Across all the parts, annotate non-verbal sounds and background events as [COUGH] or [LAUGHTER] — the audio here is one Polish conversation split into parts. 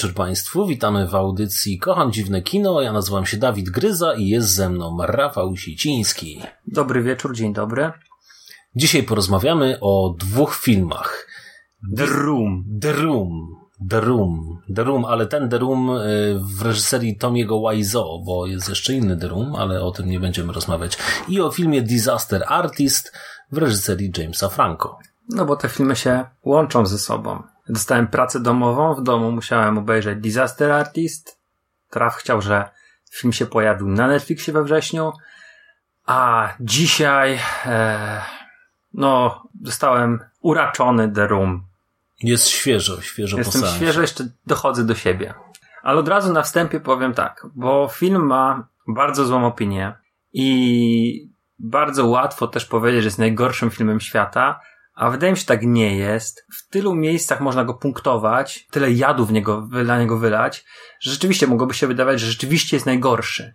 Wieczór Państwu, witamy w audycji Kocham Dziwne Kino. Ja nazywam się Dawid Gryza i jest ze mną Rafał Siciński. Dobry wieczór, dzień dobry. Dzisiaj porozmawiamy o dwóch filmach. The Room. The Room. The Room. The Room, ale ten The Room y, w reżyserii Tomiego Wiseau, bo jest jeszcze inny The Room, ale o tym nie będziemy rozmawiać. I o filmie Disaster Artist w reżyserii Jamesa Franco. No bo te filmy się łączą ze sobą. Dostałem pracę domową, w domu musiałem obejrzeć Disaster Artist. Traf chciał, że film się pojawił na Netflixie we wrześniu, a dzisiaj e, no zostałem uraczony The Room. Jest świeżo, świeżo Jestem po świeżo, jeszcze dochodzę do siebie. Ale od razu na wstępie powiem tak, bo film ma bardzo złą opinię i bardzo łatwo też powiedzieć, że jest najgorszym filmem świata, a wydaje mi się, tak nie jest. W tylu miejscach można go punktować, tyle jadu w niego, na niego wylać, że rzeczywiście mogłoby się wydawać, że rzeczywiście jest najgorszy.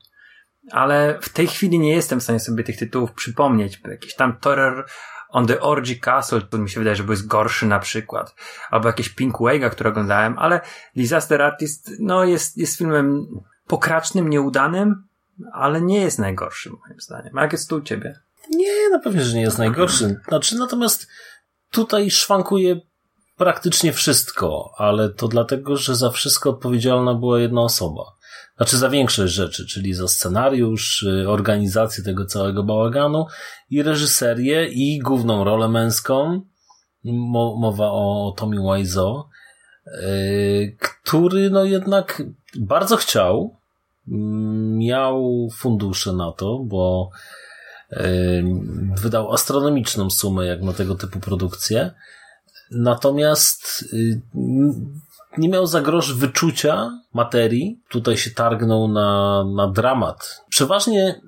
Ale w tej chwili nie jestem w stanie sobie tych tytułów przypomnieć. Jakiś tam Terror on the Orgy Castle, to mi się wydaje, że był gorszy na przykład. Albo jakieś Pink Wave'a, które oglądałem, ale Disaster Artist, no jest, jest filmem pokracznym, nieudanym, ale nie jest najgorszym moim zdaniem. A jak jest tu u ciebie? Nie, na pewno, że nie jest najgorszy. Znaczy, natomiast tutaj szwankuje praktycznie wszystko, ale to dlatego, że za wszystko odpowiedzialna była jedna osoba. Znaczy za większość rzeczy, czyli za scenariusz, y, organizację tego całego bałaganu i reżyserię i główną rolę męską. Mo- Mowa o Tommy Wiseau, y, który no jednak bardzo chciał, mm, miał fundusze na to, bo wydał astronomiczną sumę jak na tego typu produkcję. Natomiast y, nie miał za grosz wyczucia materii. Tutaj się targnął na, na dramat. Przeważnie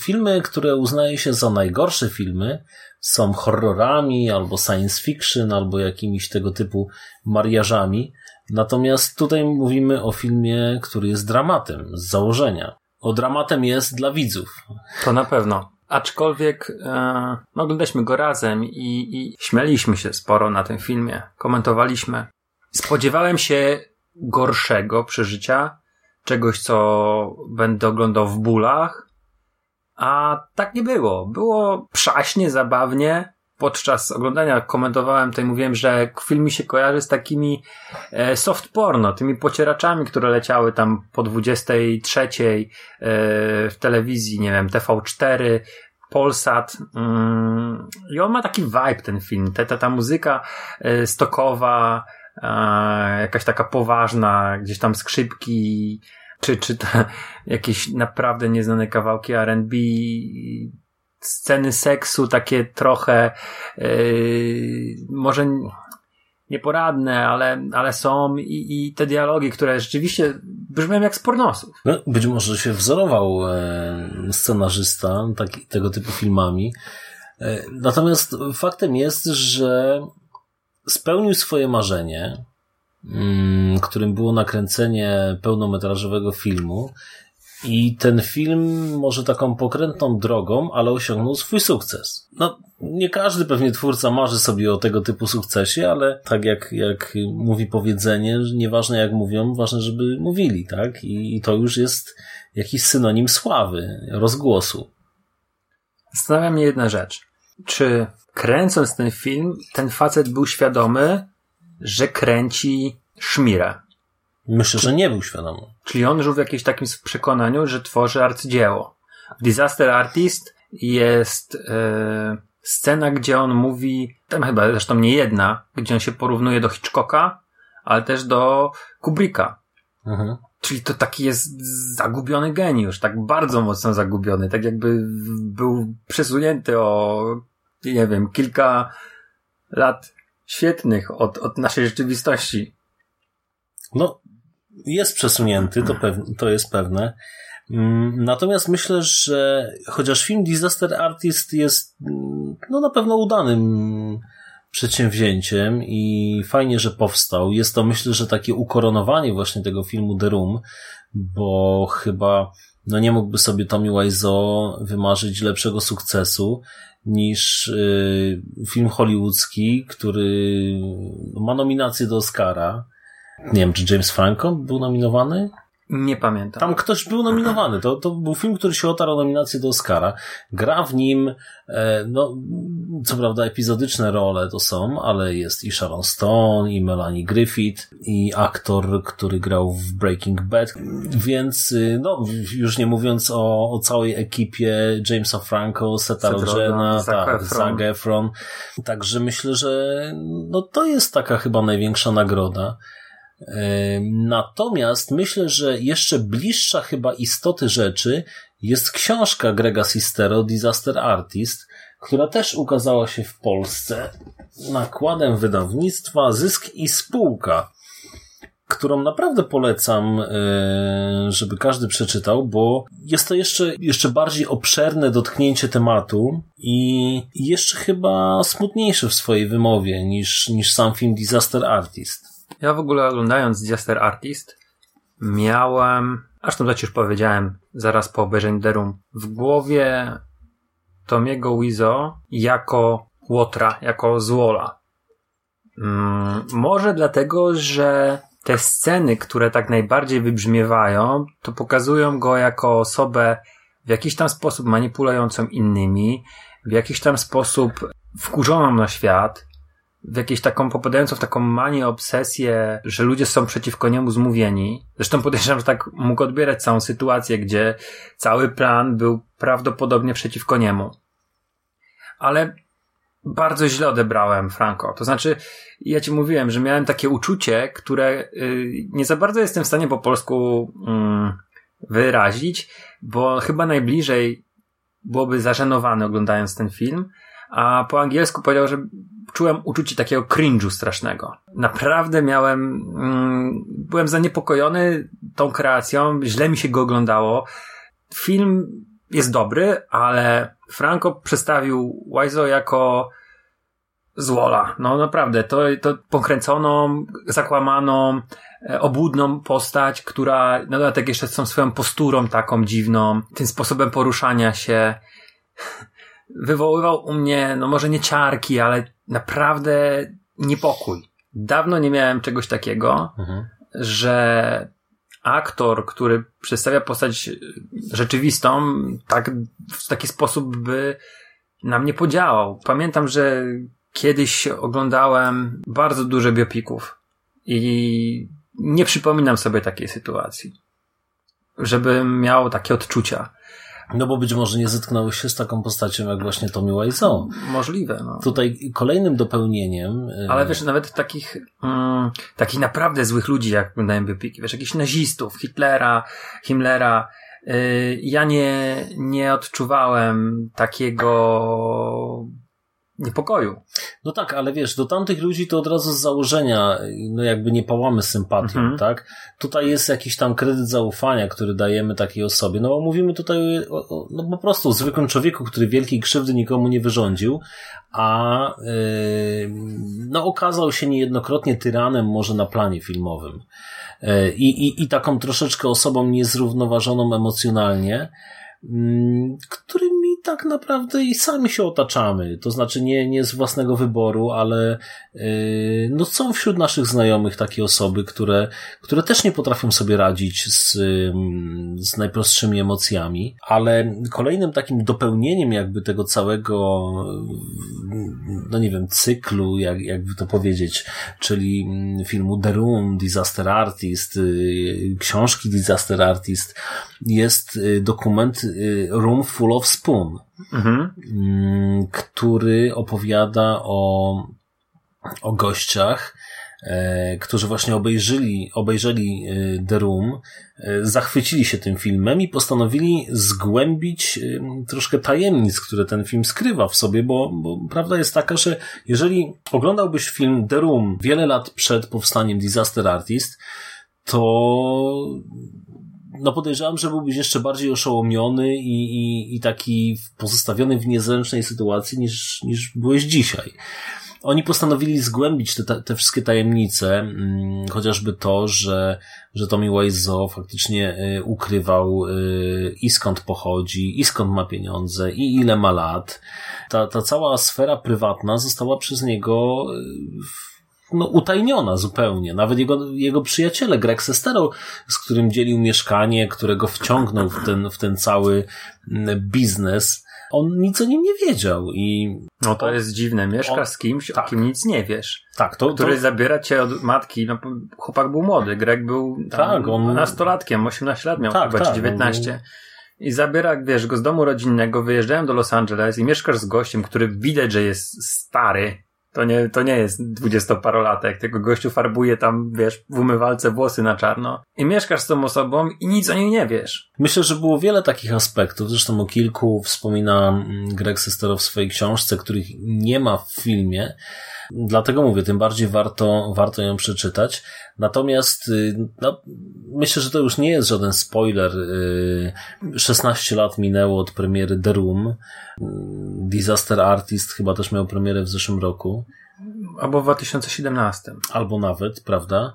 filmy, które uznaje się za najgorsze filmy, są horrorami, albo science fiction, albo jakimiś tego typu mariażami. Natomiast tutaj mówimy o filmie, który jest dramatem z założenia. O dramatem jest dla widzów. To na pewno. Aczkolwiek e, no, oglądaliśmy go razem i, i śmialiśmy się sporo na tym filmie. Komentowaliśmy. Spodziewałem się gorszego przeżycia, czegoś, co będę oglądał w bólach, a tak nie było. Było przaśnie, zabawnie. Podczas oglądania komentowałem to i mówiłem, że film mi się kojarzy z takimi e, soft porno, tymi pocieraczami, które leciały tam po 23 e, w telewizji, nie wiem, TV4, Polsat. Mm, I on ma taki vibe, ten film. Ta, ta, ta muzyka e, stokowa, jakaś taka poważna, gdzieś tam skrzypki, czy, czy te, [LAUGHS] jakieś naprawdę nieznane kawałki R&B, sceny seksu takie trochę yy, może nieporadne, ale, ale są i, i te dialogi, które rzeczywiście brzmią jak z pornosów. No, być może się wzorował e, scenarzysta taki, tego typu filmami. E, natomiast faktem jest, że spełnił swoje marzenie, mm, którym było nakręcenie pełnometrażowego filmu. I ten film może taką pokrętną drogą, ale osiągnął swój sukces. No, nie każdy pewnie twórca marzy sobie o tego typu sukcesie, ale tak jak, jak mówi powiedzenie, nieważne jak mówią, ważne, żeby mówili, tak? I, i to już jest jakiś synonim sławy, rozgłosu. Zastanawia mnie jedna rzecz. Czy kręcąc ten film, ten facet był świadomy, że kręci szmirę? Myślę, że nie był świadomy. Czyli on żył w jakimś takim przekonaniu, że tworzy arcydzieło. W Disaster Artist jest e, scena, gdzie on mówi, tam chyba zresztą nie jedna, gdzie on się porównuje do Hitchcocka, ale też do Kubricka. Mhm. Czyli to taki jest zagubiony geniusz, tak bardzo mocno zagubiony, tak jakby był przesunięty o, nie wiem, kilka lat świetnych od, od naszej rzeczywistości. No, jest przesunięty, to, to jest pewne. Mm, natomiast myślę, że chociaż film Disaster Artist jest mm, no na pewno udanym przedsięwzięciem i fajnie, że powstał. Jest to myślę, że takie ukoronowanie właśnie tego filmu The Room, bo chyba no nie mógłby sobie Tommy Wiseau wymarzyć lepszego sukcesu niż y, film hollywoodzki, który ma nominację do Oscara. Nie wiem, czy James Franco był nominowany? Nie pamiętam. Tam ktoś był nominowany. To, to był film, który się otarł o nominację do Oscara. Gra w nim, e, no, co prawda epizodyczne role to są, ale jest i Sharon Stone, i Melanie Griffith, i aktor, który grał w Breaking Bad. Więc, y, no, już nie mówiąc o, o całej ekipie Jamesa Franco, Seta Rogena, tak. Zac Efron. Także myślę, że no, to jest taka chyba największa nagroda. Natomiast myślę, że jeszcze bliższa chyba istoty rzeczy jest książka Grega Sistero, Disaster Artist, która też ukazała się w Polsce nakładem wydawnictwa Zysk i Spółka, którą naprawdę polecam, żeby każdy przeczytał, bo jest to jeszcze, jeszcze bardziej obszerne dotknięcie tematu i jeszcze chyba smutniejsze w swojej wymowie niż, niż sam film Disaster Artist. Ja w ogóle oglądając Disaster Artist miałem, zresztą to ci już powiedziałem zaraz po obejrzeniu The Room, w głowie Tomiego Wizo jako Łotra, jako Zwola. Mm, może dlatego, że te sceny, które tak najbardziej wybrzmiewają, to pokazują go jako osobę w jakiś tam sposób manipulującą innymi, w jakiś tam sposób wkurzoną na świat, w jakieś taką, popadającą w taką manię, obsesję, że ludzie są przeciwko niemu zmówieni. Zresztą podejrzewam, że tak mógł odbierać całą sytuację, gdzie cały plan był prawdopodobnie przeciwko niemu. Ale bardzo źle odebrałem Franco. To znaczy, ja ci mówiłem, że miałem takie uczucie, które y, nie za bardzo jestem w stanie po polsku mm, wyrazić, bo chyba najbliżej byłoby zażenowany oglądając ten film, a po angielsku powiedział, że czułem uczucie takiego cringe'u strasznego. Naprawdę miałem, mm, byłem zaniepokojony tą kreacją, źle mi się go oglądało. Film jest dobry, ale Franco przedstawił Wiseau jako złola. No naprawdę, to, to pokręconą, zakłamaną, e, obłudną postać, która na dodatek jeszcze z tą swoją posturą taką dziwną, tym sposobem poruszania się wywoływał u mnie, no może nie ciarki, ale naprawdę niepokój. Dawno nie miałem czegoś takiego, Mhm. że aktor, który przedstawia postać rzeczywistą, tak, w taki sposób by na mnie podziałał. Pamiętam, że kiedyś oglądałem bardzo dużo biopików i nie przypominam sobie takiej sytuacji, żebym miał takie odczucia. No bo być może nie zetknąłeś się z taką postacią jak właśnie Tommy Wiseau. Możliwe, no. Tutaj kolejnym dopełnieniem... y, Ale wiesz, nawet takich, mm, takich naprawdę złych ludzi, jak oglądałem biopiki, wiesz, jakichś nazistów, Hitlera, Himmlera, y, ja nie, nie odczuwałem takiego niepokoju. No tak, ale wiesz, do tamtych ludzi to od razu z założenia, no jakby nie pałamy sympatią, Mhm. tak? Tutaj jest jakiś tam kredyt zaufania, który dajemy takiej osobie, no bo mówimy tutaj o, o, no po prostu o zwykłym człowieku, który wielkiej krzywdy nikomu nie wyrządził, a yy, no okazał się niejednokrotnie tyranem może na planie filmowym. Yy, I, i, taką troszeczkę osobą niezrównoważoną emocjonalnie, mm, którymi tak naprawdę i sami się otaczamy. To znaczy nie, nie z własnego wyboru, ale yy, no są wśród naszych znajomych takie osoby, które, które też nie potrafią sobie radzić z, ym, z najprostszymi emocjami, ale kolejnym takim dopełnieniem jakby tego całego yy, no nie wiem, cyklu, jak, jakby to powiedzieć, czyli filmu The Room, Disaster Artist, yy, książki Disaster Artist, jest y, dokument y, Room Full of Spoon, Mhm. mm, który opowiada o, o gościach, e, którzy właśnie obejrzeli, obejrzeli e, The Room, e, zachwycili się tym filmem i postanowili zgłębić troszkę tajemnic, które ten film skrywa w sobie, bo, bo prawda jest taka, że jeżeli oglądałbyś film The Room wiele lat przed powstaniem Disaster Artist, to no podejrzewam, że byłbyś jeszcze bardziej oszołomiony i, i, i taki pozostawiony w niezręcznej sytuacji niż, niż byłeś dzisiaj. Oni postanowili zgłębić te, te wszystkie tajemnice, mm, chociażby to, że, że Tommy Wiseau faktycznie y, ukrywał y, i skąd pochodzi, i skąd ma pieniądze, i ile ma lat. Ta, ta cała sfera prywatna została przez niego y, no, utajniona zupełnie. Nawet jego, jego przyjaciele, Greg Sestero, z którym dzielił mieszkanie, którego wciągnął w ten, w ten cały mm, biznes, on nic o nim nie wiedział i... No to jest dziwne. Mieszkasz on- z kimś, tak. o kim nic nie wiesz. Tak, to, Który to, zabiera cię od matki. No, chłopak był młody. Greg był tam Tak, on- nastolatkiem, 18 lat miał Tak, chyba, tak, czy 19. on I zabiera, wiesz, go z domu rodzinnego, wyjeżdżają do Los Angeles i mieszkasz z gościem, który widać, że jest stary. To nie, to nie jest dwudziestoparolatek, tylko gościu farbuje tam, wiesz, w umywalce włosy na czarno. I mieszkasz z tą osobą i nic o niej nie wiesz. Myślę, że było wiele takich aspektów, zresztą o kilku wspomina mm, Greg Sestero w swojej książce, których nie ma w filmie. Dlatego mówię, tym bardziej warto, warto ją przeczytać. Natomiast y, no, myślę, że to już nie jest żaden spoiler. y, 16 lat minęło od premiery The Room. Y, Disaster Artist chyba też miał premierę w zeszłym roku. Albo w 2017. albo nawet, prawda?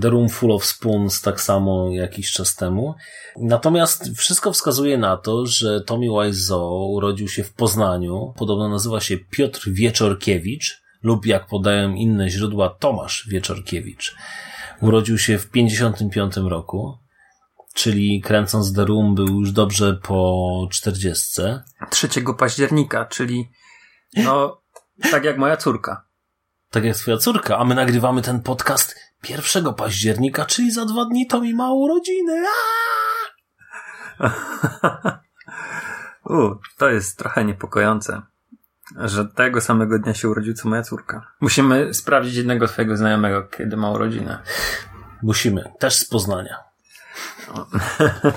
The Room Full of Spoons tak samo jakiś czas temu. Natomiast wszystko wskazuje na to, że Tommy Wiseau urodził się w Poznaniu. Podobno nazywa się Piotr Wieczorkiewicz lub jak podają inne źródła Tomasz Wieczorkiewicz. Urodził się w 55 roku, czyli kręcąc The Room był już dobrze po 40. 3 października, czyli no, tak jak moja córka. Tak jak twoja córka, a my nagrywamy ten podcast 1 października, czyli za dwa dni Tommy ma urodziny. [LAUGHS] U, to jest trochę niepokojące, że tego samego dnia się urodził co moja córka. Musimy sprawdzić jednego twojego znajomego, kiedy ma urodziny. Musimy. Też z Poznania. [LAUGHS]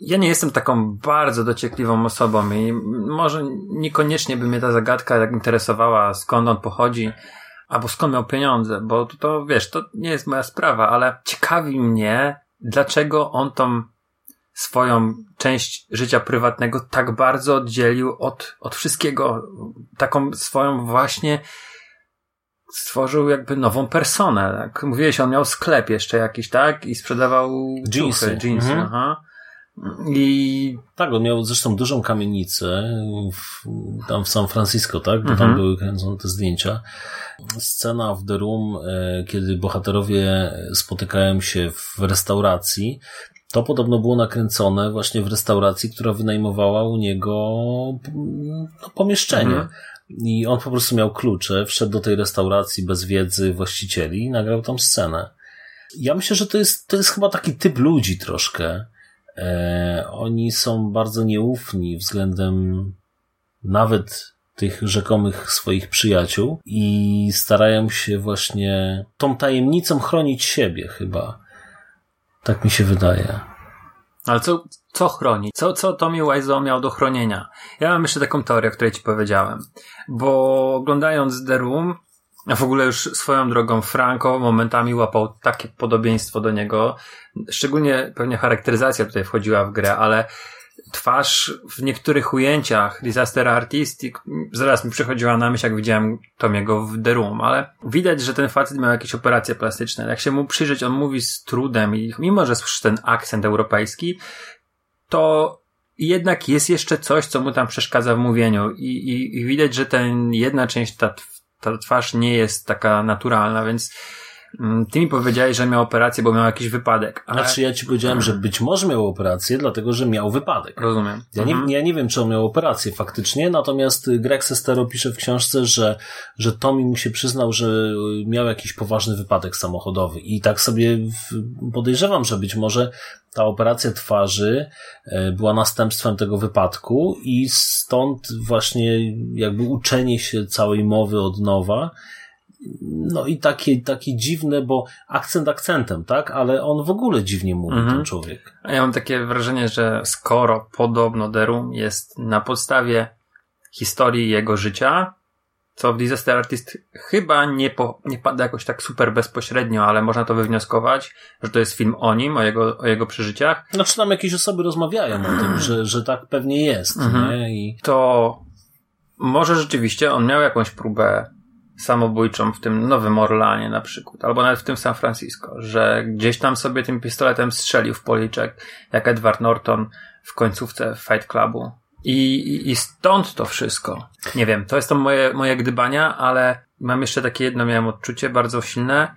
Ja nie jestem taką bardzo dociekliwą osobą i może niekoniecznie by mnie ta zagadka tak interesowała, skąd on pochodzi, albo skąd miał pieniądze, bo to, to wiesz, to nie jest moja sprawa, ale ciekawi mnie, dlaczego on tą swoją część życia prywatnego tak bardzo oddzielił od, od wszystkiego. Taką swoją właśnie stworzył jakby nową personę. Tak? Mówiłeś, on miał sklep jeszcze jakiś, tak? I sprzedawał Jeansy. ciuchy, jeansy Mhm. aha. I Tak, on miał zresztą dużą kamienicę w, tam w San Francisco, tak? Bo Mhm. tam były kręcone te zdjęcia. Scena w The Room, e, kiedy bohaterowie spotykają się w restauracji, to podobno było nakręcone właśnie w restauracji, która wynajmowała u niego no, pomieszczenie. Mhm. I on po prostu miał klucze, wszedł do tej restauracji bez wiedzy właścicieli i nagrał tam scenę. Ja myślę, że to jest, to jest chyba taki typ ludzi troszkę. E, oni są bardzo nieufni względem nawet tych rzekomych swoich przyjaciół i starają się właśnie tą tajemnicą chronić siebie chyba. Tak mi się wydaje. Ale co, co chroni? Co, co Tommy Wiseau miał do chronienia? Ja mam jeszcze taką teorię, o której ci powiedziałem. Bo oglądając The Room, a w ogóle już swoją drogą Franco momentami łapał takie podobieństwo do niego. Szczególnie pewnie charakteryzacja tutaj wchodziła w grę, ale twarz w niektórych ujęciach Disaster Artist i zaraz mi przychodziła na myśl, jak widziałem Tomiego w The Room, ale widać, że ten facet miał jakieś operacje plastyczne. Jak się mu przyjrzeć, on mówi z trudem i mimo, że słyszy ten akcent europejski, to jednak jest jeszcze coś, co mu tam przeszkadza w mówieniu i, i, i widać, że ten jedna część, ta, ta twarz nie jest taka naturalna, więc ty mi powiedziałeś, że miał operację, bo miał jakiś wypadek. Ale... Znaczy ja ci powiedziałem, że być może miał operację, dlatego że miał wypadek. Rozumiem. Ja nie, Mhm. ja nie wiem, czy on miał operację faktycznie, natomiast Greg Sestero pisze w książce, że, że Tommy mu się przyznał, że miał jakiś poważny wypadek samochodowy i tak sobie podejrzewam, że być może ta operacja twarzy e, była następstwem tego wypadku i stąd właśnie jakby uczenie się całej mowy od nowa no i takie, takie dziwne, bo akcent akcentem, tak? Ale on w ogóle dziwnie mówi, Mhm. ten człowiek. Ja mam takie wrażenie, że skoro podobno Room jest na podstawie historii jego życia, co w Disaster Artist chyba nie, po, nie pada jakoś tak super bezpośrednio, ale można to wywnioskować, że to jest film o nim, o jego, o jego przeżyciach, Znaczy tam jakieś osoby rozmawiają o tym, że, że tak pewnie jest, Mhm. nie? I to może rzeczywiście on miał jakąś próbę samobójczą w tym Nowym Orlanie na przykład, albo nawet w tym San Francisco, że gdzieś tam sobie tym pistoletem strzelił w policzek, jak Edward Norton w końcówce Fight Clubu. I, i, I stąd to wszystko. Nie wiem, to jest to moje, moje gdybania, ale mam jeszcze takie jedno, miałem odczucie bardzo silne,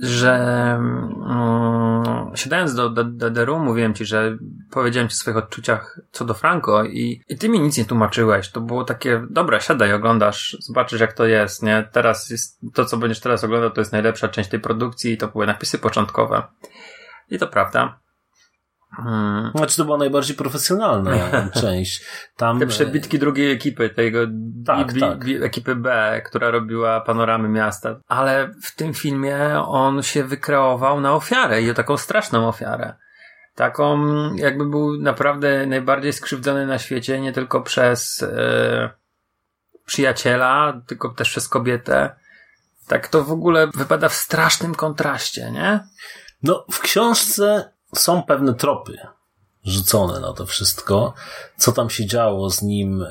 że mm, siadając do, do, do The Room, mówiłem ci, że powiedziałem ci o swoich odczuciach co do Franco i, i ty mi nic nie tłumaczyłeś. To było takie, dobra, siadaj, oglądasz, zobaczysz jak to jest, nie? Teraz jest, to co będziesz teraz oglądał, to jest najlepsza część tej produkcji i to były napisy początkowe. I to prawda. Mm. Znaczy to była najbardziej profesjonalna [LAUGHS] część. Tam, Te przebitki drugiej ekipy, tego Tak, B, tak. B, ekipy B, która robiła panoramy miasta. Ale w tym filmie on się wykreował na ofiarę i o taką straszną ofiarę. Taką, jakby był naprawdę najbardziej skrzywdzony na świecie, nie tylko przez e, przyjaciela, tylko też przez kobietę. Tak to w ogóle wypada w strasznym kontraście, nie? No, w książce są pewne tropy rzucone na to wszystko, co tam się działo z nim e,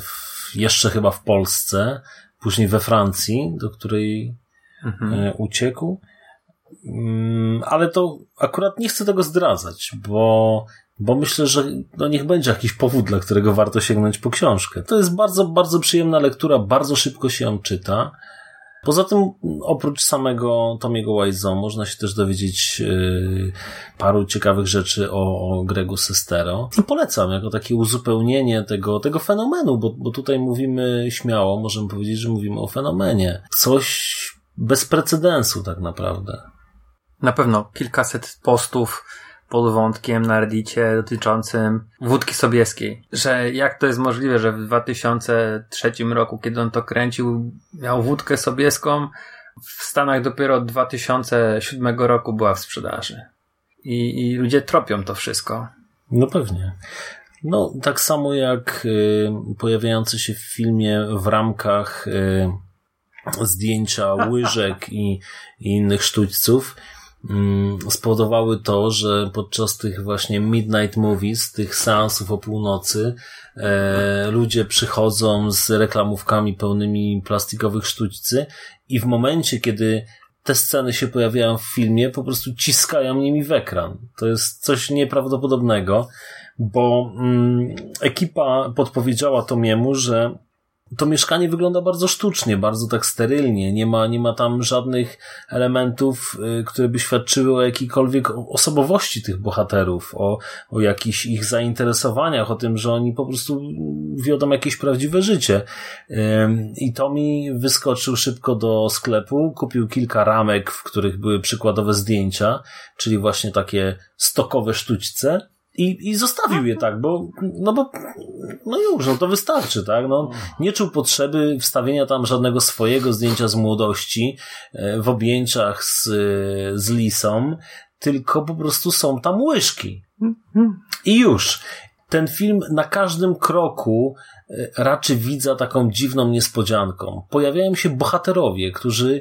w, jeszcze chyba w Polsce, później we Francji, do której e, uciekł. Mm, ale to akurat nie chcę tego zdradzać, bo, bo myślę, że no niech będzie jakiś powód, dla którego warto sięgnąć po książkę. To jest bardzo, bardzo przyjemna lektura, bardzo szybko się ją czyta. Poza tym, oprócz samego Tomiego Wiseau, można się też dowiedzieć yy, paru ciekawych rzeczy o, o Gregu Sestero. I polecam jako takie uzupełnienie tego, tego fenomenu, bo, bo tutaj mówimy śmiało, możemy powiedzieć, że mówimy o fenomenie. Coś bez precedensu tak naprawdę. Na pewno kilkaset postów pod wątkiem na Reddicie dotyczącym wódki sobieskiej. Że jak to jest możliwe, że w 2003 roku, kiedy on to kręcił, miał wódkę sobieską, w Stanach dopiero od 2007 roku była w sprzedaży. I, i ludzie tropią to wszystko. No pewnie. No, tak samo jak y, pojawiające się w filmie w ramkach y, zdjęcia łyżek i, i innych sztućców spowodowały to, że podczas tych właśnie midnight movies, tych seansów o północy, e, ludzie przychodzą z reklamówkami pełnymi plastikowych sztućcy i w momencie, kiedy te sceny się pojawiają w filmie, po prostu ciskają nimi w ekran. To jest coś nieprawdopodobnego, bo mm, ekipa podpowiedziała Tomiemu, że to mieszkanie wygląda bardzo sztucznie, bardzo tak sterylnie. Nie ma, nie ma tam żadnych elementów, y, które by świadczyły o jakiejkolwiek osobowości tych bohaterów, o, o jakichś ich zainteresowaniach, o tym, że oni po prostu wiodą jakieś prawdziwe życie. I to mi wyskoczył szybko do sklepu, kupił kilka ramek, w których były przykładowe zdjęcia, czyli właśnie takie stokowe sztućce. I, I zostawił je tak, bo, no bo, no już, no to wystarczy, tak? No, nie czuł potrzeby wstawienia tam żadnego swojego zdjęcia z młodości e, w objęciach z, z Lisą, tylko po prostu są tam łyżki. I już. Ten film na każdym kroku e, raczy widza taką dziwną niespodzianką. Pojawiają się bohaterowie, którzy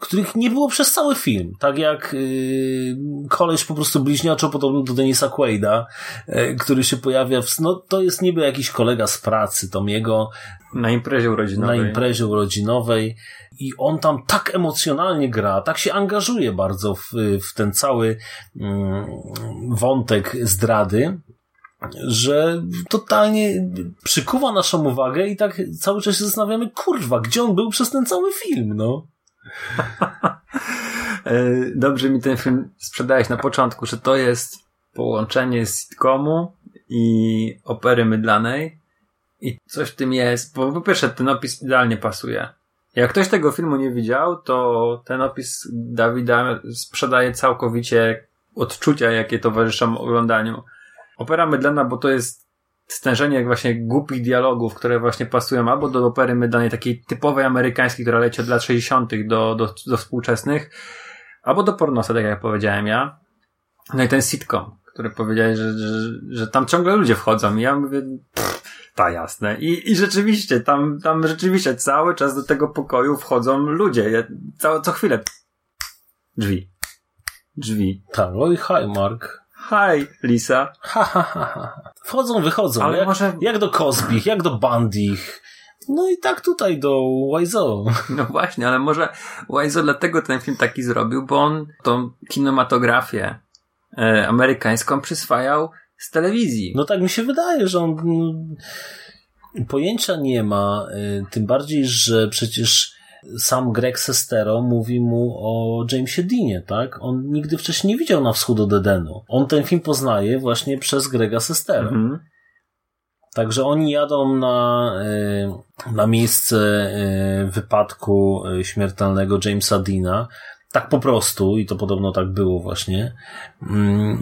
których nie było przez cały film. Tak jak yy, koleś po prostu bliźniaczo podobny do Denisa Quaida, yy, który się pojawia w... No to jest niby jakiś kolega z pracy Tomiego Na imprezie urodzinowej. na imprezie urodzinowej i on tam tak emocjonalnie gra, tak się angażuje bardzo w, w ten cały mm, wątek zdrady, że totalnie przykuwa naszą uwagę i tak cały czas się zastanawiamy, kurwa, gdzie on był przez ten cały film, no. E, Dobrze mi ten film sprzedałeś na początku, że to jest połączenie sitcomu i opery mydlanej i coś w tym jest, bo po pierwsze ten opis idealnie pasuje. Jak ktoś tego filmu nie widział, to ten opis Dawida sprzedaje całkowicie odczucia, jakie towarzyszą oglądaniu. Opera mydlana, bo to jest stężenie właśnie głupich dialogów, które właśnie pasują albo do opery mydanej takiej typowej amerykańskiej, która leci od lat 60. do, do, do współczesnych, albo do pornosa, tak jak powiedziałem ja. No i ten sitcom, który powiedziałeś, że, że, że tam ciągle ludzie wchodzą i ja mówię, pff, ta jasne. I, I rzeczywiście, tam, tam rzeczywiście cały czas do tego pokoju wchodzą ludzie. Ja, co, co chwilę. Drzwi. Drzwi. Tak, oj, hi, Mark. Hi, Lisa. Ha, ha, ha, ha. Wchodzą, wychodzą. Ale jak, może- jak do Cosbich, jak do Bandich. No i tak tutaj do Wiseau. No właśnie, ale może Wiseau dlatego ten film taki zrobił, bo on tą kinematografię e, amerykańską przyswajał z telewizji. No tak mi się wydaje, że on mm, pojęcia nie ma, y, tym bardziej, że przecież sam Greg Sestero mówi mu o Jamesie Deanie, tak? On nigdy wcześniej nie widział na wschód od Edenu. On ten film poznaje właśnie przez Grega Sestero. Mhm. Także oni jadą na, y, na miejsce y, wypadku y, śmiertelnego Jamesa Deana. Tak po prostu, i to podobno tak było właśnie, mm,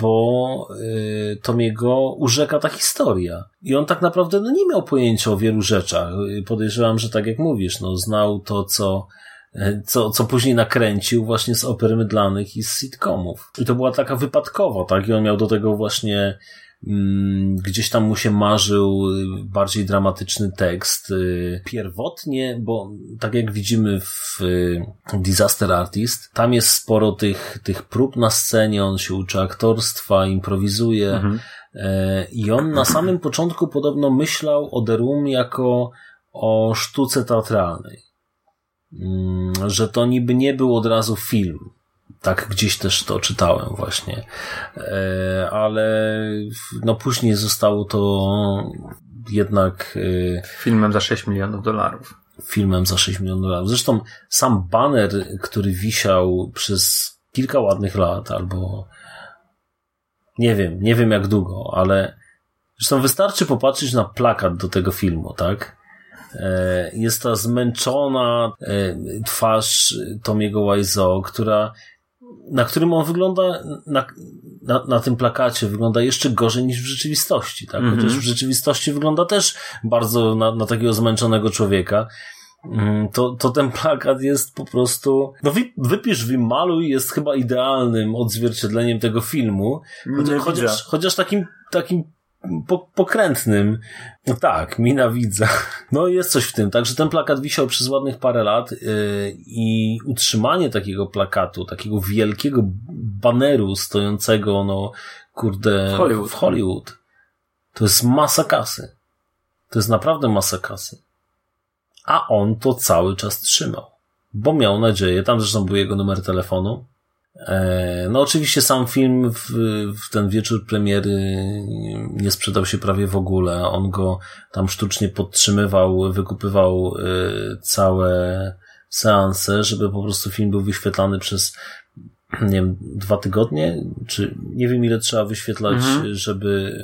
bo y, Tomiego urzeka ta historia. I on tak naprawdę no, nie miał pojęcia o wielu rzeczach. Y, Podejrzewam, że tak jak mówisz, no, znał to, co, y, co, co później nakręcił właśnie z oper mydlanych i z sitcomów. I to była taka wypadkowa, tak? I on miał do tego właśnie Gdzieś tam mu się marzył y, bardziej dramatyczny tekst. y, Pierwotnie, bo tak jak widzimy w y, Disaster Artist, tam jest sporo tych, tych prób na scenie, on się uczy aktorstwa, improwizuje. Mhm. I on na samym początku podobno myślał o The Room jako o sztuce teatralnej. Mm, Że to niby nie był od razu film. Tak gdzieś też to czytałem właśnie. E, Ale no później zostało to jednak e, Filmem za 6 milionów dolarów. filmem za 6 milionów dolarów. Zresztą sam baner, który wisiał przez kilka ładnych lat, albo nie wiem, nie wiem jak długo, ale zresztą wystarczy popatrzeć na plakat do tego filmu, tak? E, Jest ta zmęczona twarz Tomiego Wiseau, która na którym on wygląda na, na, na tym plakacie wygląda jeszcze gorzej niż w rzeczywistości, tak? Mhm. Chociaż w rzeczywistości wygląda też bardzo na, na takiego zmęczonego człowieka. Mm, To, to ten plakat jest po prostu. No, wy, wypisz, wymaluj jest chyba idealnym odzwierciedleniem tego filmu. Chociaż, chociaż, chociaż takim, takim po, pokrętnym. No tak, mina widza. No jest coś w tym. Także ten plakat wisiał przez ładnych parę lat yy, i utrzymanie takiego plakatu, takiego wielkiego baneru stojącego, no kurde, W Hollywood. w Hollywood. To jest masa kasy. To jest naprawdę masa kasy. A on to cały czas trzymał. Bo miał nadzieję, tam zresztą był jego numer telefonu. E, No oczywiście sam film w, w ten wieczór premiery nie sprzedał się prawie w ogóle. On go tam sztucznie podtrzymywał, wykupywał e, całe seanse, żeby po prostu film był wyświetlany przez nie wiem, dwa tygodnie, czy nie wiem ile trzeba wyświetlać, Mhm. żeby,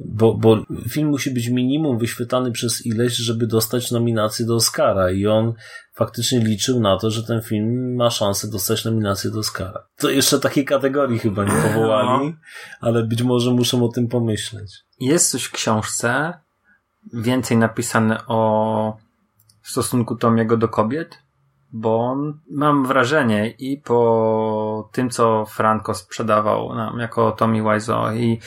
bo, bo film musi być minimum wyświetlany przez ileś, żeby dostać nominację do Oscara i on faktycznie liczył na to, że ten film ma szansę dostać nominację do Oscara. To jeszcze takiej kategorii chyba nie powołali, ale być może muszą o tym pomyśleć. Jest coś w książce więcej napisane o stosunku Tomiego do kobiet, bo mam wrażenie i po tym, co Franco sprzedawał nam jako Tommy Wiseau i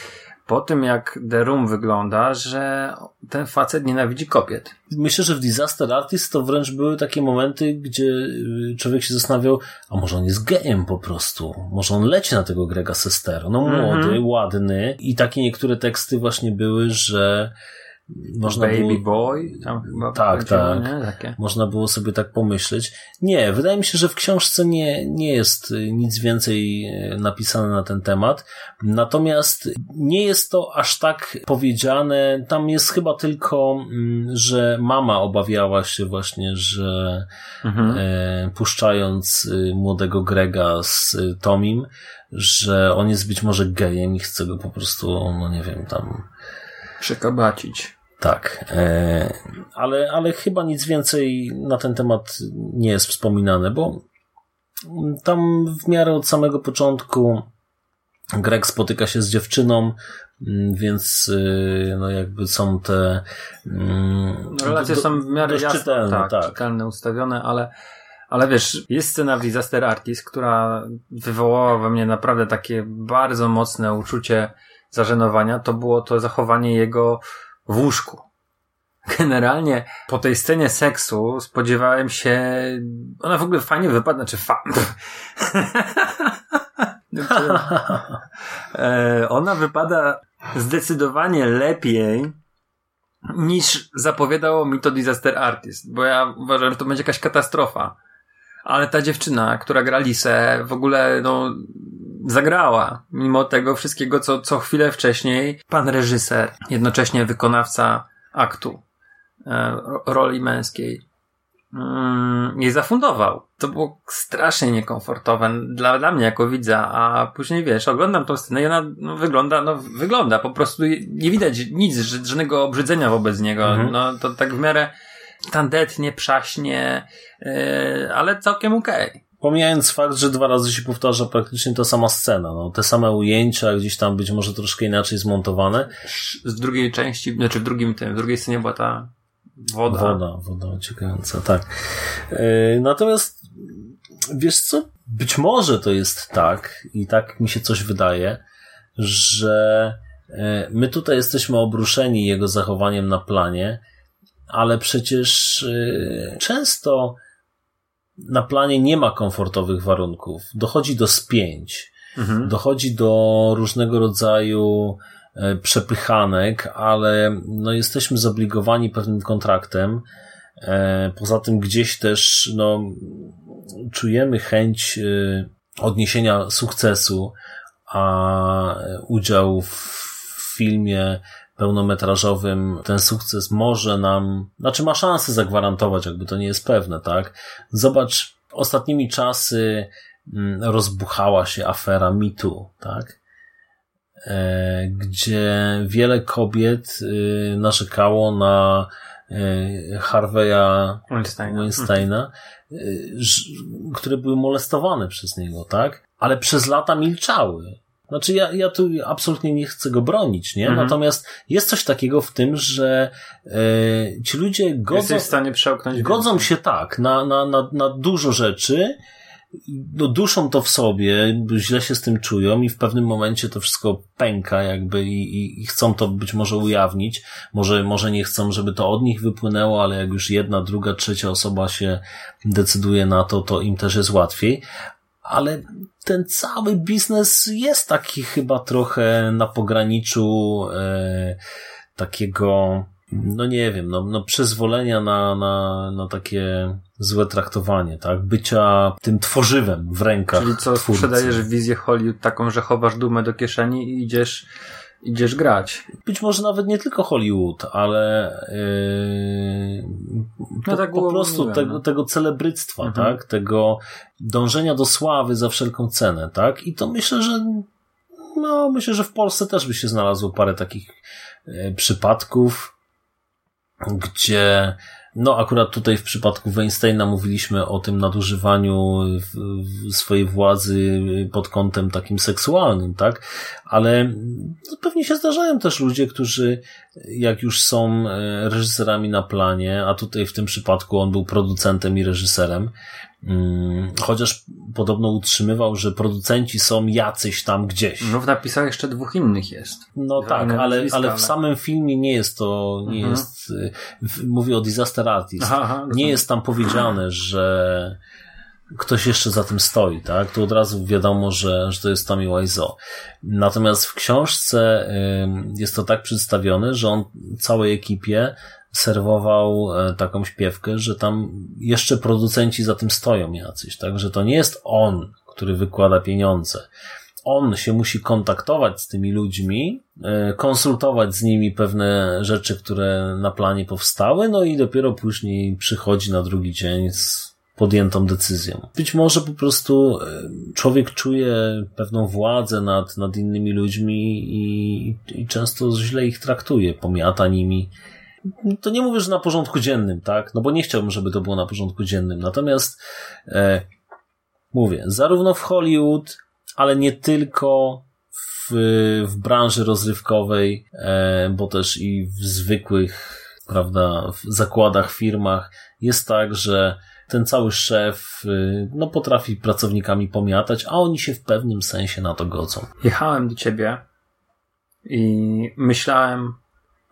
po tym, jak The Room wygląda, że ten facet nienawidzi kobiet. Myślę, że w Disaster Artist to wręcz były takie momenty, gdzie y, człowiek się zastanawiał, a może on jest gejem po prostu? Może on leci na tego Grega Sestero? No młody, Mhm. ładny i takie niektóre teksty właśnie były, że można Baby było... Boy, tam chyba Tak, tak. Nie? Takie. Można było sobie tak pomyśleć. Nie, wydaje mi się, że w książce nie, nie jest y, nic więcej y, napisane na ten temat. Natomiast nie jest to aż tak powiedziane. Tam jest chyba tylko, mm, że mama obawiała się właśnie, że Mhm. e, puszczając y, młodego Grega z Tomim, że on jest być może gejem i chce go po prostu, no nie wiem, tam Przekabacić. tak, e, ale, ale chyba nic więcej na ten temat nie jest wspominane, bo tam w miarę od samego początku Greg spotyka się z dziewczyną, mm, więc y, no jakby są te mm, Relacje do- są w miarę jasno, czytelne, tak, tak. czytelne, ustawione, ale, ale wiesz, jest scena w Disaster Artist, która wywołała we mnie naprawdę takie bardzo mocne uczucie zażenowania. To było to zachowanie jego w łóżku. Generalnie po tej scenie seksu spodziewałem się, ona w ogóle fajnie wypadła, znaczy fa... [LAUGHS] E, ona wypada zdecydowanie lepiej niż zapowiadało mi to Disaster Artist, bo ja uważałem, że to będzie jakaś katastrofa. Ale ta dziewczyna, która gra Lisę, w ogóle, no, zagrała. Mimo tego wszystkiego, co, co chwilę wcześniej pan reżyser, jednocześnie wykonawca aktu, e, ro- roli męskiej, mm, jej zafundował. To było strasznie niekomfortowe dla, dla mnie jako widza, a później wiesz, oglądam tą scenę i ona no, wygląda, no wygląda, po prostu nie widać nic, żadnego obrzydzenia wobec niego. Mhm. No to tak w miarę tandetnie, przaśnie, yy, ale całkiem okej. Pomijając fakt, że dwa razy się powtarza praktycznie ta sama scena, no, te same ujęcia, gdzieś tam być może troszkę inaczej zmontowane. Z drugiej części, znaczy w drugim tym, w drugiej scenie była ta woda. Woda, woda uciekająca, tak. Yy, natomiast, wiesz co, być może to jest tak, i tak mi się coś wydaje, że yy, my tutaj jesteśmy obruszeni jego zachowaniem na planie, ale przecież yy, często na planie nie ma komfortowych warunków. Dochodzi do spięć. Mhm. Dochodzi do różnego rodzaju e, przepychanek, ale no jesteśmy zobligowani pewnym kontraktem. E, Poza tym gdzieś też no, czujemy chęć e, odniesienia sukcesu, a udział w filmie pełnometrażowym ten sukces może nam, znaczy ma szansę zagwarantować, jakby to nie jest pewne, tak? Zobacz, ostatnimi czasy mm, rozbuchała się afera MeToo, tak? E, gdzie wiele kobiet y, narzekało na y, Harveya Weinsteina. Weinsteina, ż- które były molestowane przez niego, tak? Ale przez lata milczały. Znaczy, ja, ja tu absolutnie nie chcę go bronić, nie? Mhm. Natomiast jest coś takiego w tym, że e, ci ludzie godzą, godzą się tak na, na, na, na dużo rzeczy, no, duszą to w sobie, źle się z tym czują i w pewnym momencie to wszystko pęka jakby i, i, i chcą to być może ujawnić. Może, może nie chcą, żeby to od nich wypłynęło, ale jak już jedna, druga, trzecia osoba się decyduje na to, to im też jest łatwiej. Ale ten cały biznes jest taki chyba trochę na pograniczu e, takiego, no nie wiem, no, no przyzwolenia na, na, na takie złe traktowanie, tak? Bycia tym tworzywem w rękach Czyli co, twórcy. sprzedajesz wizję Hollywood taką, że chowasz dumę do kieszeni i idziesz, idziesz grać. Być może nawet nie tylko Hollywood, ale yy, po, No tak po prostu mówione, tego, no. tego celebryctwa, Mhm. tak? Tego dążenia do sławy za wszelką cenę, tak? I to myślę, że no, myślę, że w Polsce też by się znalazło parę takich e, przypadków, gdzie no akurat tutaj w przypadku Weinsteina mówiliśmy o tym nadużywaniu swojej władzy pod kątem takim seksualnym, tak? Ale pewnie się zdarzają też ludzie, którzy jak już są e, reżyserami na planie, a tutaj w tym przypadku on był producentem i reżyserem, chociaż podobno utrzymywał, że producenci są jacyś tam gdzieś. No w napisach jeszcze dwóch innych jest. No Dwa tak, ale, ale w samym filmie nie jest to, nie Mhm. jest, y, mówię o Disaster Artist, Aha, aha, nie jest tam powiedziane, że ktoś jeszcze za tym stoi, tak? Tu od razu wiadomo, że, że to jest Tommy Wiseau. Natomiast w książce jest to tak przedstawione, że on całej ekipie serwował e, taką śpiewkę, że tam jeszcze producenci za tym stoją jacyś, tak? Że to nie jest on, który wykłada pieniądze. On się musi kontaktować z tymi ludźmi, e, konsultować z nimi pewne rzeczy, które na planie powstały, no i dopiero później przychodzi na drugi dzień z podjętą decyzją. Być może po prostu e, człowiek czuje pewną władzę nad, nad innymi ludźmi i, i często źle ich traktuje, pomiata nimi. To nie mówię, że na porządku dziennym, tak? No bo nie chciałbym, żeby to było na porządku dziennym. Natomiast e, mówię, zarówno w Hollywood, ale nie tylko w, w branży rozrywkowej, e, bo też i w zwykłych, prawda, w zakładach, firmach jest tak, że ten cały szef y, no, potrafi pracownikami pomiatać, a oni się w pewnym sensie na to godzą. Jechałem do ciebie i myślałem,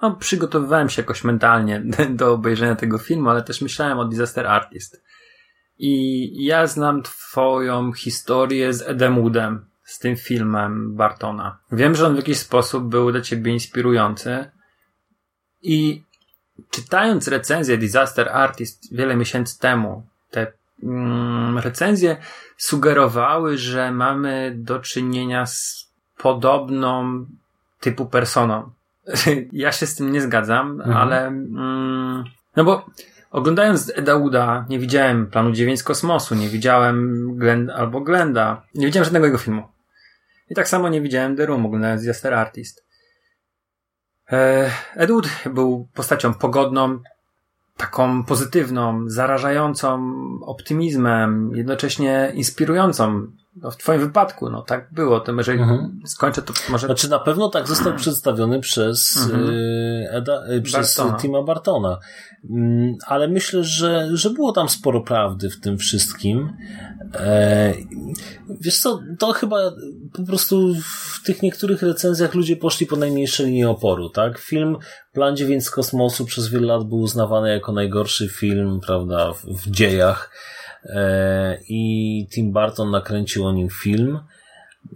no, przygotowywałem się jakoś mentalnie [LAUGHS] do obejrzenia tego filmu, ale też myślałem o Disaster Artist. I ja znam twoją historię z Edem Woodem, z tym filmem Bartona. Wiem, że on w jakiś sposób był dla ciebie inspirujący i czytając recenzję Disaster Artist wiele miesięcy temu, te mm, recenzje sugerowały, że mamy do czynienia z podobną typu personą. [LAUGHS] ja się z tym nie zgadzam, Mhm. ale mm, no bo oglądając Eda Wooda nie widziałem Planu 9 z kosmosu, nie widziałem Glen, albo Glenda, nie widziałem żadnego jego filmu. I tak samo nie widziałem The Room, oglądając Disaster Artist. E, Ed Wood był postacią pogodną, taką pozytywną, zarażającą optymizmem, jednocześnie inspirującą. No, w twoim wypadku, no tak było. To jeżeli Mhm. skończę, to może... Znaczy na pewno tak został przedstawiony przez Mhm. y, Eda, y, przez Bartona. Tima Bartona. Mm, Ale myślę, że, że było tam sporo prawdy w tym wszystkim. E, wiesz co, to chyba po prostu w tych niektórych recenzjach ludzie poszli po najmniejszej linii oporu, tak? Film Plan 9 z kosmosu przez wiele lat był uznawany jako najgorszy film, prawda, w, w dziejach. E, I Tim Burton nakręcił o nim film.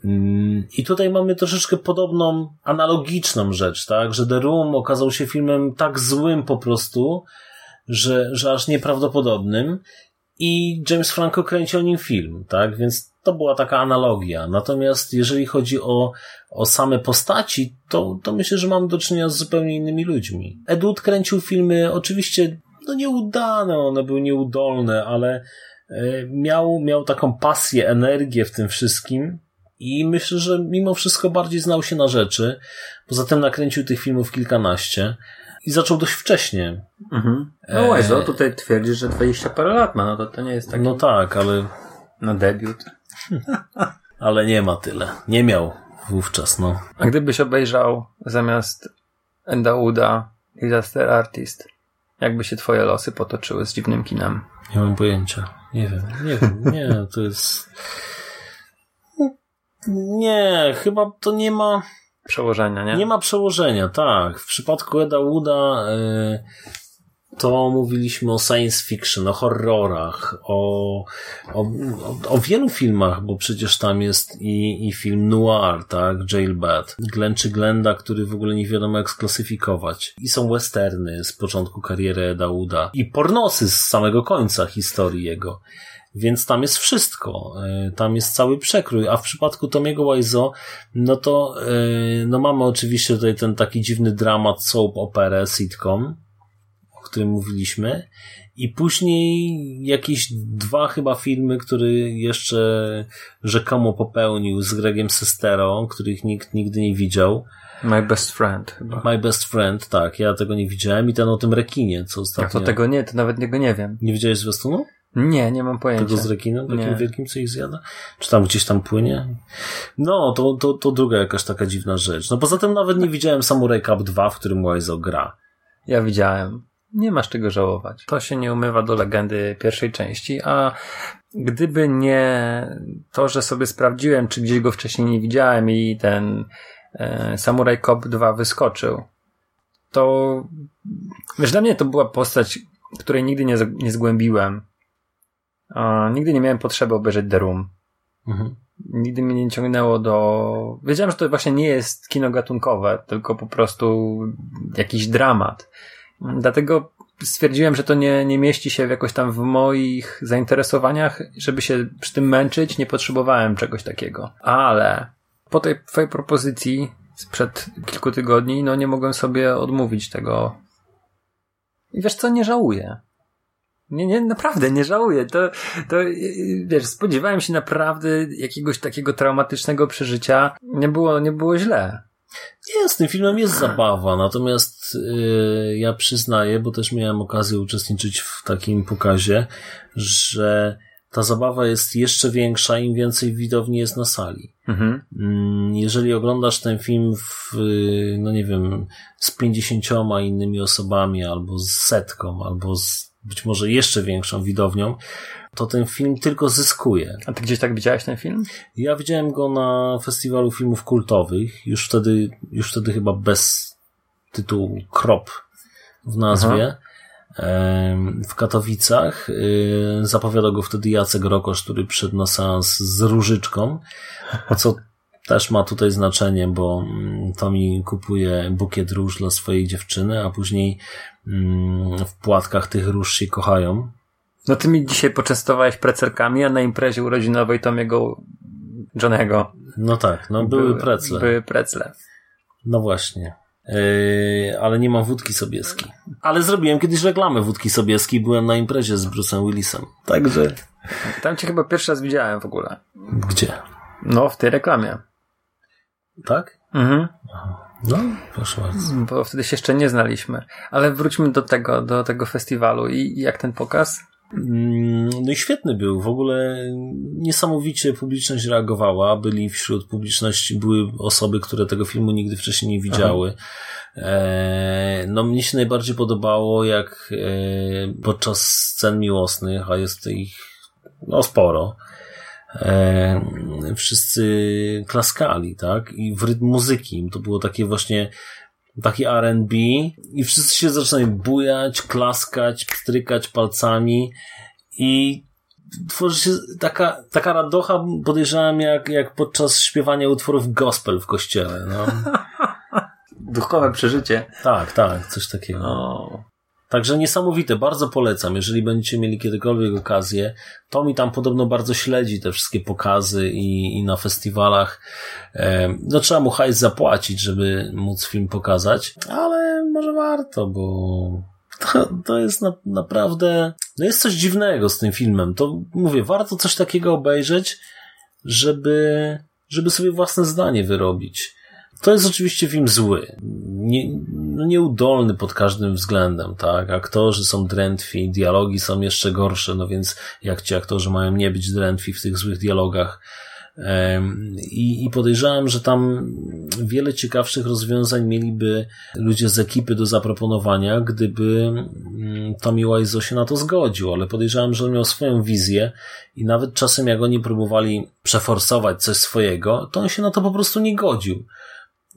Mm, I tutaj mamy troszeczkę podobną, analogiczną rzecz, tak? Że The Room okazał się filmem tak złym po prostu, że, że aż nieprawdopodobnym. I James Franco kręci o nim film, tak? Więc to była taka analogia. Natomiast jeżeli chodzi o, o same postaci, to, to myślę, że mamy do czynienia z zupełnie innymi ludźmi. Ed Wood kręcił filmy oczywiście no nieudane, one były nieudolne, ale miał, miał taką pasję, energię w tym wszystkim i myślę, że mimo wszystko bardziej znał się na rzeczy. Poza tym nakręcił tych filmów kilkanaście i zaczął dość wcześnie. Mhm. No E, Łezo tutaj twierdzisz, że 20 parę lat ma, no to to nie jest taki No tak, ale, na debiut. [LAUGHS] ale nie ma tyle. Nie miał wówczas, no. A gdybyś obejrzał zamiast Enda Wooda Disaster Artist, jakby się twoje losy potoczyły z dziwnym kinem? Nie mam pojęcia. Nie wiem, nie wiem, nie, to jest... Nie, chyba to nie ma... Przełożenia, nie? Nie ma przełożenia, tak. W przypadku Eda Wooda y, to mówiliśmy o science fiction, o horrorach, o, o, o, wielu filmach, bo przecież tam jest i, i film noir, tak, Jailbird, Glenn czy Glenda, który w ogóle nie wiadomo jak sklasyfikować. I są westerny z początku kariery Eda Wooda i pornosy z samego końca historii jego. Więc tam jest wszystko. Y, Tam jest cały przekrój. A w przypadku Tomiego Wiseau, no to y, no mamy oczywiście tutaj ten taki dziwny dramat soap opera sitcom, którym mówiliśmy. I później jakieś dwa chyba filmy, które jeszcze rzekomo popełnił z Gregiem Sestero, których nikt nigdy nie widział. My Best Friend chyba. My Best Friend, tak, ja tego nie widziałem. I ten o tym rekinie, co A ostatnio. to tego nie, to nawet niego nie wiem. Nie widziałeś zwiastunu? Nie, nie mam pojęcia. Tego z rekinem, takim Nie. wielkim, co ich zjada? Czy tam gdzieś tam płynie? No, to, to, to druga jakaś taka dziwna rzecz. No poza tym nawet nie widziałem Samurai Cup 2, w którym Wiseau gra. Ja widziałem. Nie masz czego żałować. To się nie umywa do legendy pierwszej części, a gdyby nie to, że sobie sprawdziłem, czy gdzieś go wcześniej nie widziałem i ten e, Samurai Cop 2 wyskoczył, to wiesz, dla mnie to była postać, której nigdy nie, nie zgłębiłem. A, nigdy nie miałem potrzeby obejrzeć The Room. Mhm. Nigdy mnie nie ciągnęło do. Wiedziałem, że to właśnie nie jest kino gatunkowe, tylko po prostu jakiś dramat. Dlatego stwierdziłem, że to nie, nie mieści się jakoś tam w moich zainteresowaniach, żeby się przy tym męczyć, nie potrzebowałem czegoś takiego. Ale po tej twojej propozycji sprzed kilku tygodni, no nie mogłem sobie odmówić tego. I wiesz co, nie żałuję. Nie, nie, naprawdę nie żałuję. To, to, yy, wiesz, spodziewałem się naprawdę jakiegoś takiego traumatycznego przeżycia. Nie było, nie było źle. Nie, z tym filmem jest zabawa, natomiast yy, ja przyznaję, bo też miałem okazję uczestniczyć w takim pokazie, że ta zabawa jest jeszcze większa, im więcej widowni jest na sali. Mhm. Mm, Jeżeli oglądasz ten film w, y, no nie wiem, z pięćdziesięcioma innymi osobami, albo z setką, albo z być może jeszcze większą widownią, to ten film tylko zyskuje. A ty gdzieś tak widziałeś ten film? Ja widziałem go na festiwalu filmów kultowych, już wtedy, już wtedy chyba bez tytułu Krop w nazwie. em, W Katowicach Y, zapowiadał go wtedy Jacek Rokosz, który przyszedł na seans z Różyczką, co też ma tutaj znaczenie, bo mm, Tomi kupuje bukiet róż dla swojej dziewczyny, a później mm, w płatkach tych róż się kochają. No ty mi dzisiaj poczęstowałeś precerkami, a na imprezie urodzinowej Tomiego Johnego No tak, no były precle. Były precle. No właśnie. Yy, ale nie mam wódki sobieskiej. Ale zrobiłem kiedyś reklamę wódki sobieskiej. Byłem na imprezie z Bruce'em Willisem. Także. Tam cię chyba pierwszy raz widziałem w ogóle. Gdzie? No, w tej reklamie. Tak? Mhm. No, proszę bardzo. Bo wtedy się jeszcze nie znaliśmy. Ale wróćmy do tego, do tego festiwalu i i jak ten pokaz? Mm, No i świetny był. W ogóle niesamowicie publiczność reagowała. Byli wśród publiczności, były osoby, które tego filmu nigdy wcześniej nie widziały. E, no mnie się najbardziej podobało, jak e, podczas scen miłosnych, a jest ich no sporo, e, wszyscy klaskali, tak? I w rytm muzyki. To było takie właśnie taki R&B i wszyscy się zaczynają bujać, klaskać, pstrykać palcami i tworzy się taka, taka radocha, podejrzewam, jak, jak podczas śpiewania utworów gospel w kościele. No. [LAUGHS] Duchowe przeżycie. Tak, tak, coś takiego. O. Także niesamowite, bardzo polecam. Jeżeli będziecie mieli kiedykolwiek okazję, to mi tam podobno bardzo śledzi te wszystkie pokazy i, i na festiwalach. No trzeba mu hajs zapłacić, żeby móc film pokazać, ale może warto, bo to, to jest na, naprawdę, no jest coś dziwnego z tym filmem. To mówię, warto coś takiego obejrzeć, żeby, żeby sobie własne zdanie wyrobić. To jest oczywiście film zły. Nie, no nieudolny pod każdym względem, tak? Aktorzy są drętwi, dialogi są jeszcze gorsze, no więc jak ci aktorzy mają nie być drętwi w tych złych dialogach. I, I podejrzewam, że tam wiele ciekawszych rozwiązań mieliby ludzie z ekipy do zaproponowania, gdyby mm, Tommy Wiseau się na to zgodził, ale podejrzewam, że on miał swoją wizję i nawet czasem jak oni próbowali przeforsować coś swojego, to on się na to po prostu nie godził.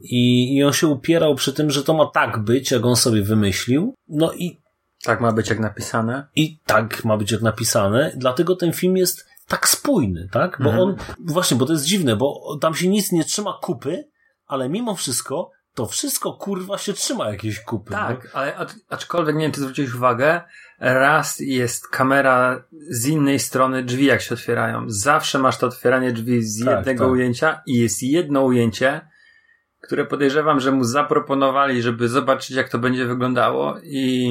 I, I on się upierał przy tym, że to ma tak być, jak on sobie wymyślił. No i, Tak ma być jak napisane. i tak ma być jak napisane. Dlatego ten film jest tak spójny, tak? Bo on, właśnie, bo to jest dziwne, bo tam się nic nie trzyma kupy, ale mimo wszystko, to wszystko kurwa się trzyma jakiejś kupy. Tak, ale acz- aczkolwiek nie wiem, czy zwróciłeś uwagę, raz jest kamera z innej strony drzwi, jak się otwierają. Zawsze masz to otwieranie drzwi z Tak, jednego tak. ujęcia i jest jedno ujęcie, które podejrzewam, że mu zaproponowali, żeby zobaczyć, jak to będzie wyglądało i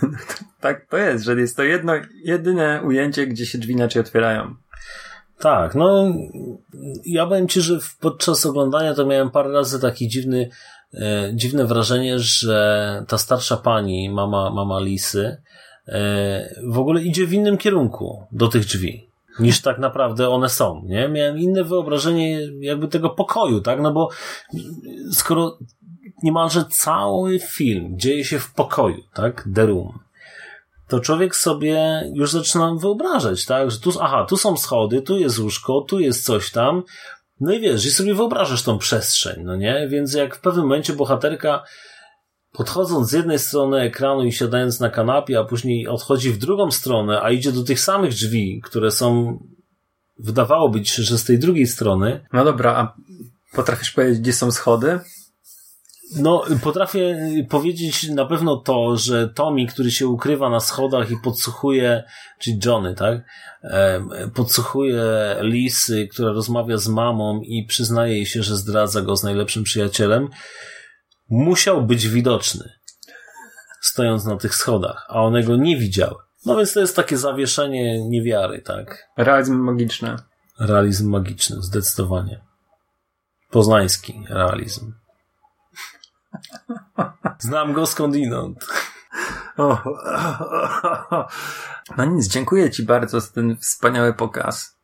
[LAUGHS] tak to jest, że jest to jedno, jedyne ujęcie, gdzie się drzwi inaczej otwierają. Tak, no ja powiem Ci, że podczas oglądania to miałem parę razy taki dziwny, e, dziwne wrażenie, że ta starsza pani, mama, mama Lisy, e, w ogóle idzie w innym kierunku do tych drzwi niż tak naprawdę one są, nie? Miałem inne wyobrażenie jakby tego pokoju, tak? No bo skoro niemalże cały film dzieje się w pokoju, tak? The Room to człowiek sobie już zaczyna wyobrażać, tak, że tu, aha, tu są schody, tu jest łóżko, tu jest coś tam, no i wiesz, i sobie wyobrażasz tą przestrzeń, no nie, więc jak w pewnym momencie bohaterka podchodząc z jednej strony ekranu i siadając na kanapie, a później odchodzi w drugą stronę, a idzie do tych samych drzwi, które są, wydawałoby ci się, że z tej drugiej strony, No dobra, a potrafisz powiedzieć, gdzie są schody? No, potrafię powiedzieć na pewno to, że Tommy, który się ukrywa na schodach i podsłuchuje, czyli Johnny, tak? Podsłuchuje Lisy, która rozmawia z mamą i przyznaje jej się, że zdradza go z najlepszym przyjacielem, musiał być widoczny, stojąc na tych schodach, a one go nie widziały. No więc to jest takie zawieszenie niewiary, tak? Realizm magiczny. Realizm magiczny, zdecydowanie. Poznański realizm. Znam go skądinąd. No nic, dziękuję Ci bardzo za ten wspaniały pokaz.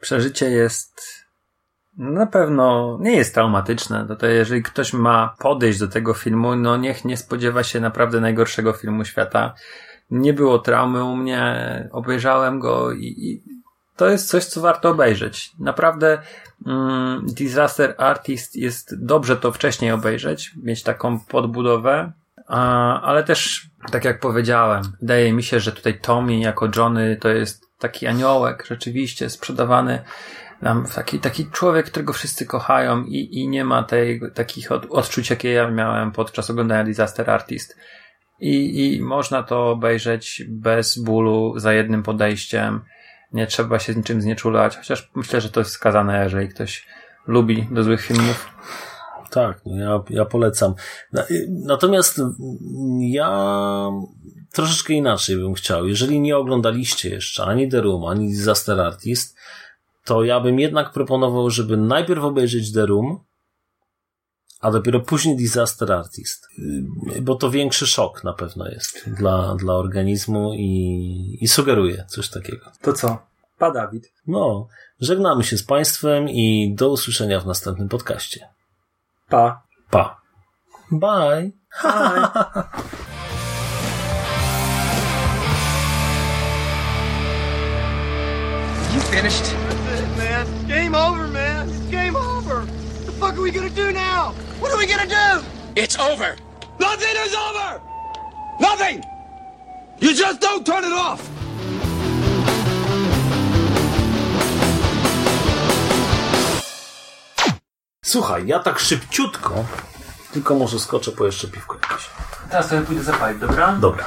Przeżycie jest na pewno nie jest traumatyczne. No to jeżeli ktoś ma podejść do tego filmu, no niech nie spodziewa się naprawdę najgorszego filmu świata. Nie było traumy u mnie, obejrzałem go i, i to jest coś, co warto obejrzeć. Naprawdę mm, Disaster Artist jest dobrze to wcześniej obejrzeć, mieć taką podbudowę, a, ale też, tak jak powiedziałem, wydaje mi się, że tutaj Tommy jako Johnny to jest taki aniołek, rzeczywiście sprzedawany nam taki, taki człowiek, którego wszyscy kochają i, i nie ma tej, takich od, odczuć, jakie ja miałem podczas oglądania Disaster Artist. I, I można to obejrzeć bez bólu, za jednym podejściem. Nie trzeba się niczym znieczulać, chociaż myślę, że to jest wskazane, jeżeli ktoś lubi do złych filmów. Tak, no ja, ja polecam. Natomiast ja troszeczkę inaczej bym chciał. Jeżeli nie oglądaliście jeszcze ani The Room, ani Disaster Artist, to ja bym jednak proponował, żeby najpierw obejrzeć The Room, a dopiero później Disaster Artist. Bo to większy szok na pewno jest dla, dla organizmu i, i sugeruje coś takiego. To co? Pa Dawid. No, żegnamy się z Państwem i do usłyszenia w następnym podcaście. Pa. Pa. Bye. Bye. [LAUGHS] You finished? Game over, man. It's game over. What the fuck are we gonna do now? What are we gonna do? It's over. Nothing is over! Nothing! You just don't turn it off! Słuchaj, ja tak szybciutko, tylko może skoczę po jeszcze piwko jakieś. Teraz sobie pójdę zapalić, dobra? Dobra.